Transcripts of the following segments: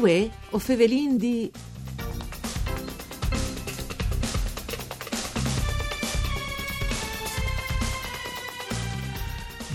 Uè, o fevelin di...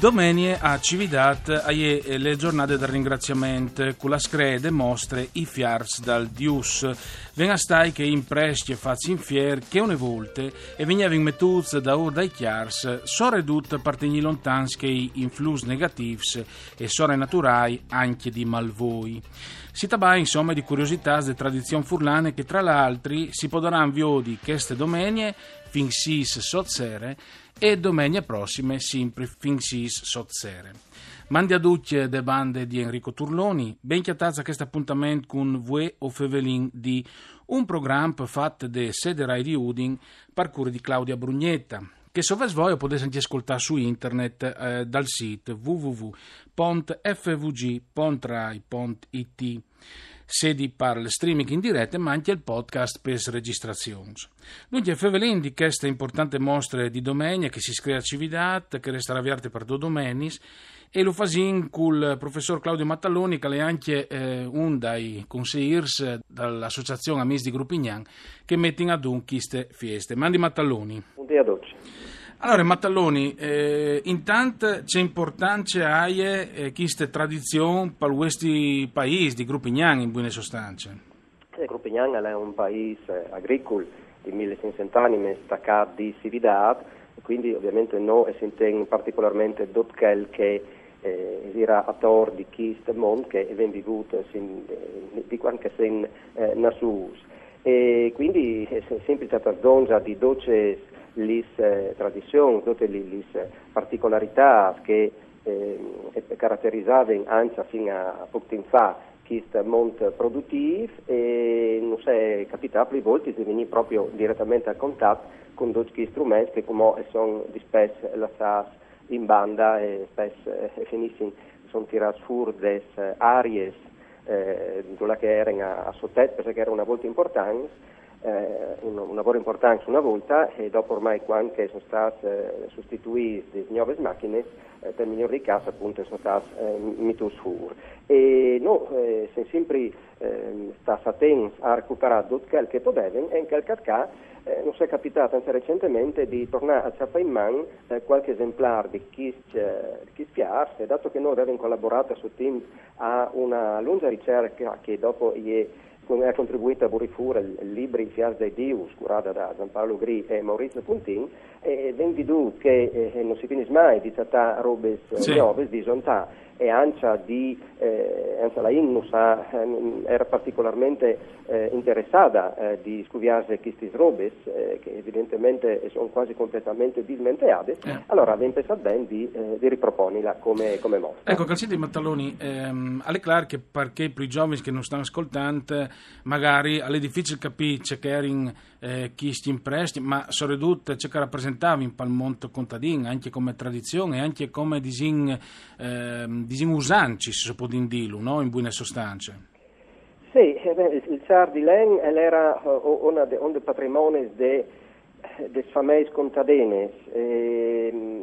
Domenie a Cividat aie le giornate del ringraziamento, con la screde mostre i fiars dal Dius. Venga stai che in e fazzi in fier, che une volte, e veniva in metuz da ur dai chiars, so redut partegni lontans che i influs negativs e sore naturai anche di malvoi. Si tabai insomma di curiosità de tradizioni furlane che tra l'altro si podranno viodi queste domenie fin sis sozzere e domenica prossime sempre fin sis sozzere. Mandi a tutti de bande di Enrico Turloni, ben chiatazza questo appuntamento con Vue o Fevelin di un programma fatto de sede Rai di Udin, parkour di Claudia Brugnetta, che se voi potete anche ascoltare su internet eh, dal sito www.fvg.rai.it sedi per il streaming in diretta ma anche il podcast per registrazioni. Dunque, Fevelin di queste importanti mostre di domenica che si scrive a Cividat, che resterà avviate per due domenis, e lo fasin col professor Claudio Mattalloni, che è anche eh, un dei consigliers dall'associazione Amis di Gruppignan, che mettono ad un queste feste. Mandi Mattalloni. Un dia dolce. Allora, Mattalloni, eh, intanto c'è importanza aie eh, queste tradizioni per questi paesi di Gruppignan in buone sostanze? Eh, Gruppignan è un paese agricolo di 1500 anni staccato di civiltà, quindi ovviamente noi sentiamo particolarmente quel che eh, era attor di questo mondo che è vissuto sin, eh, di quando si è eh, nato. E quindi è sempre stata donza di dolce le eh, tradizioni, tutte le, particolarità che eh, caratterizzavano anche fino a poco fa questo mondo produttivo e non è capitato più volte di venire proprio direttamente a contatto con tutti strumenti che come sono di spesso lasciati in banda e spesso eh, finissimo sono tirati fuori delle aree eh, che erano a, a sottetto perché era una volta importante eh, un, un, lavoro importante una volta e dopo ormai quando sono state eh, sostituite nuove macchine eh, per miglior di casa appunto sono state eh, mitus fur. E noi eh, siamo sempre eh, stati a recuperare tutto quel che potevano e in quel caso eh, non si è capitato anche recentemente di tornare a ciappa in mano eh, qualche esemplare di Kiss, eh, e dato che noi abbiamo collaborato su Team a una lunga ricerca che dopo è come ha contribuito a Burifura il libro Il Fias dei Dius, curata da Giampaolo Gri e Maurizio Puntin, e veduto che eh, non si finisce mai di trattare robe sì. nuove, di zontà e Ancia, di, eh, Ancia la Innus eh, era particolarmente eh, interessata eh, di scuviarsi questi robes eh, che evidentemente sono quasi completamente dismenteate, eh. allora abbiamo pensato bene di, eh, di riproponila come, come mostra. Ecco, Calciti Mattaloni, ehm, alle che perché per i giovani che non stanno ascoltando magari è difficile capire che erano eh, chi sti impresti, ma soprattutto ciò che rappresentava in Palmonte contadino, anche come tradizione, anche come disin, eh, disin usanci, si può dire, no? in buone sostanze. Sì, eh, il Ciar di Len era eh, uno dei patrimoni dei de famiglie contadine, e, un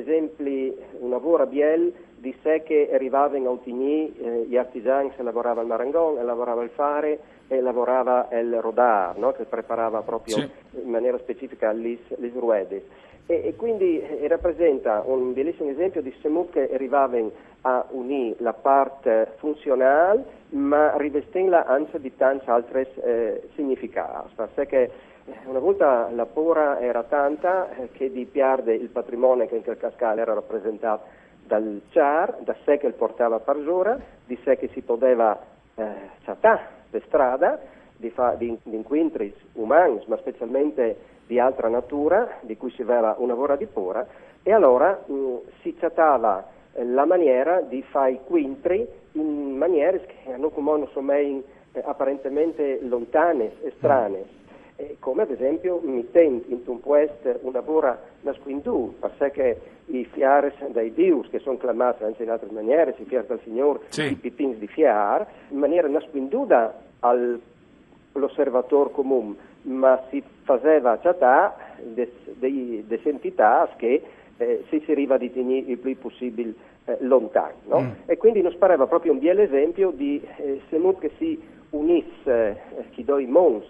uh, esempio, una vera biel di sé che arrivava in Autigny, eh, gli artigiani che lavoravano al Marangon, lavoravano al fare e lavorava il rodar, no? che preparava proprio sì. in maniera specifica le ruedes. E, e, quindi eh, rappresenta un bellissimo esempio di semut che arrivavano a unire la parte funzionale ma rivestendo anche di tanti altri eh, significati. Una volta la pora era tanta eh, che di pierde il patrimonio che in quel cascale era rappresentato dal char, da sé che portava per giura, di sé che si poteva eh, chattare per strada, di, fa, di, di incontri umani, ma specialmente di altra natura, di cui si aveva una vora di pora, e allora mh, si chattava eh, la maniera di fare i quintri in maniere che non come sono eh, apparentemente lontane e strane eh, come ad esempio mettendo in un puest una bora nasquindù, perché i fiares dai dius, che sono chiamati anche in altre maniere, si fiar dal Signore, sì. i pipins di fiar, in maniera nasquinduda all'osservatore comune, ma si faceva città delle entità che eh, si arriva di tenere il più possibile eh, lontani. No? Mm. E quindi non pareva proprio un bel esempio di eh, che si unisse eh, chi doi mons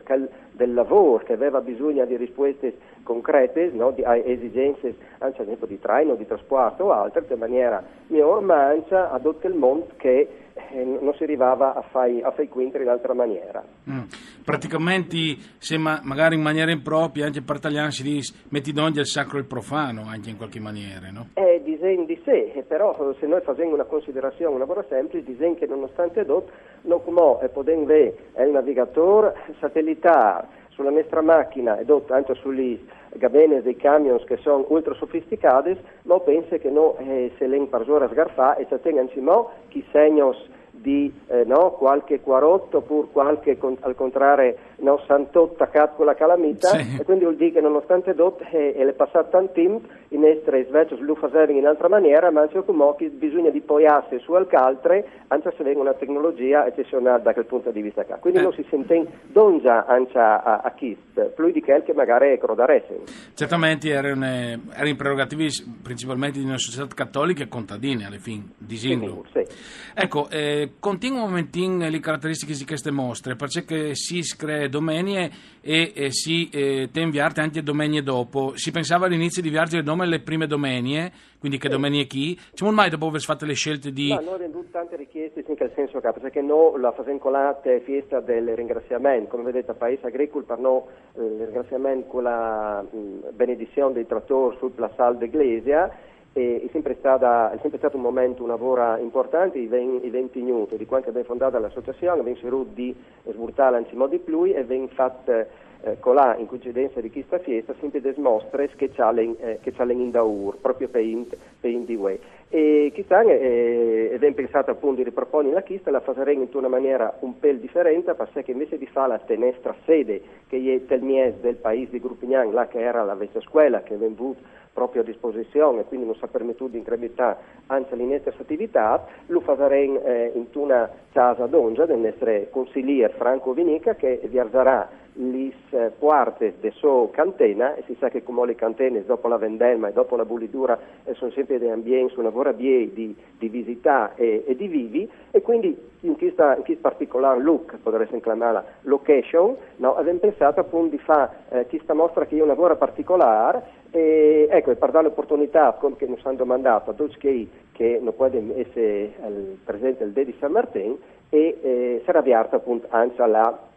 del lavoro che aveva bisogno di risposte concrete no, di, a esigenze anche ad esempio di traino, di trasporto o altre, in maniera migliore, ma anche ad il mondo che eh, non si arrivava a fare a fai in altra maniera. Mm. Praticamente, se ma, magari in maniera impropria, anche per italiano si dice metti donde il sacro e il profano, anche in qualche maniera, no? Eh, disegno di sé, però se noi facciamo una considerazione, una cosa semplice, disegno che nonostante tutto, non come possiamo vedere il navigatore satellitare sulla nostra macchina e anche sugli gabene dei camions che sono ultra sofisticati, ma penso che no, eh, se l'en per ora sgarfà e se tengono chi segnos di eh, no, qualche quarotto oppure qualche al contrario no, santotto attaccato con la calamita sì. e quindi vuol dire che nonostante tutto eh, è passato tanto tempo in essere sveccio facevano in altra maniera ma anche come bisogna di poiarsi su al caltre anche se venga una tecnologia eccezionale da quel punto di vista qua quindi eh. non si sente dongia anche a, a, Kist più di quel che magari è crodaresse certamente erano, erano in prerogativi principalmente di una società cattolica e contadine alle fine di Singlo sì, sì. ecco eh, continuo un momentino le caratteristiche di queste mostre, perché si crea domenie e, e si eh, te inviarte anche domenie dopo. Si pensava all'inizio di le nome le prime domenie, quindi che sì. domenie chi? Ci vuole mai dopo aver fatto le scelte di... No, noi abbiamo tante richieste in quel senso, perché noi la facciamo colate festa del ringraziamento, come vedete a Paese Agricolo per noi eh, il ringraziamento con la mh, benedizione dei trattori sul Plassal d'Eglesia è sempre, stata, è sempre, stato un momento, un lavoro importante, i 20 minuti di quando abbiamo fondato l'associazione, abbiamo cercato di svuotare anzi di più e abbiamo fatto eh, colà in coincidenza di questa festa sempre delle mostre che c'hanno eh, in daur, proprio per in, per in way. E quest'anno eh, abbiamo pensato appunto di riproporre la chista, la faremo in una maniera un po' differente, perché invece di fare la nostra sede, che è il mies del paese di Gruppignan, là che era la vecchia scuola, che è venuta proprio a disposizione, quindi non si è permesso di incrementare anche le nostre attività, lo faremo eh, in una casa d'ongia del nostro consigliere Franco Vinica che viaggerà le eh, quartes de so cantena e si sa che come le cantene dopo la vendelma e dopo la bulidura eh, sono sempre dei ambienti, una vora di, di visita e, e, di vivi e quindi in questo particolare look, potreste chiamarla location, no, abbiamo pensato appunto di fare eh, questa mostra che è una vora particolare e, ecco, per dare l'opportunità, come che ci hanno domandato, a tutti che non può essere presente il D di San Martin e eh, sarà avviata appunto anche la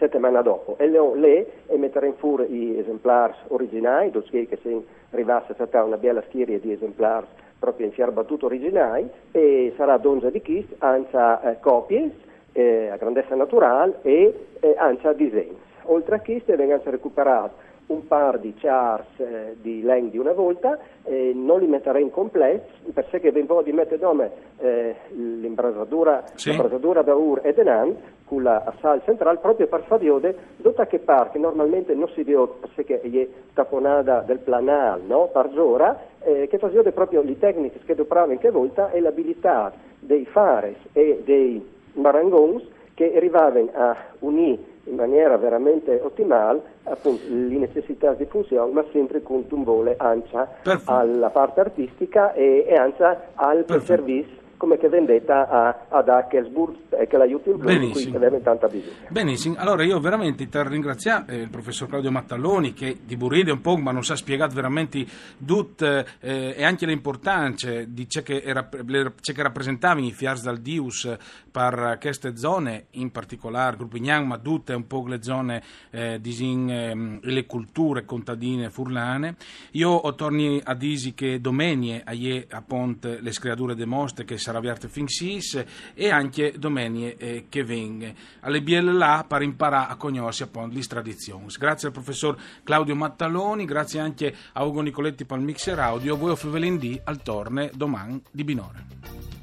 settimana dopo. E lei metterà in fuori gli esemplari originali, dossier che si arrivasse stata una bella schiera di esemplari proprio in fiar battuto originali e sarà donza di Kist, anche eh, copie eh, a grandezza naturale e eh, anche disegni. Oltre a Kist vengono recuperati un par di chars eh, di len di una volta, eh, non li metterei in completo, perché ben po' di mettere nome eh, l'imbrasatura, sì. l'imbrasatura da Ur e Denan, con la sala centrale, proprio per far vedere dove che parte normalmente non si vede perché è taponata del planal, no? per ora, eh, che fa vedere proprio le tecniche che dopravano in che volta e l'abilità dei fares e dei marangons che arrivavano a unire in maniera veramente ottimale appunto, le necessità di funzione, ma sempre con un volo ancia alla parte artistica e, e ancia al servizio come che vendetta a, ad Hackelsburg e che l'aiuti in più, cui aveva tanta bisogno. Benissimo, allora io veramente ti ringrazio eh, il professor Claudio Mattalloni che di Burride un po' ma non sa spiegato veramente tutto eh, e anche le importanze di ciò che, era, ciò che rappresentavi i Fiars dal Dius per queste zone, in particolare Gruppignan, ma tutte un po' le zone eh, disin, eh, le culture contadine furlane. Io torni a dire che domenie a appunto le screature de mostre che sarà avviato fin sis e anche domenie eh, che vengono alle là per imparare a conoscere appunto le tradizioni. Grazie al professor Claudio Mattaloni, grazie anche a Ugo Nicoletti per il mixer audio, voi offrivelin di al torne domani di Binore.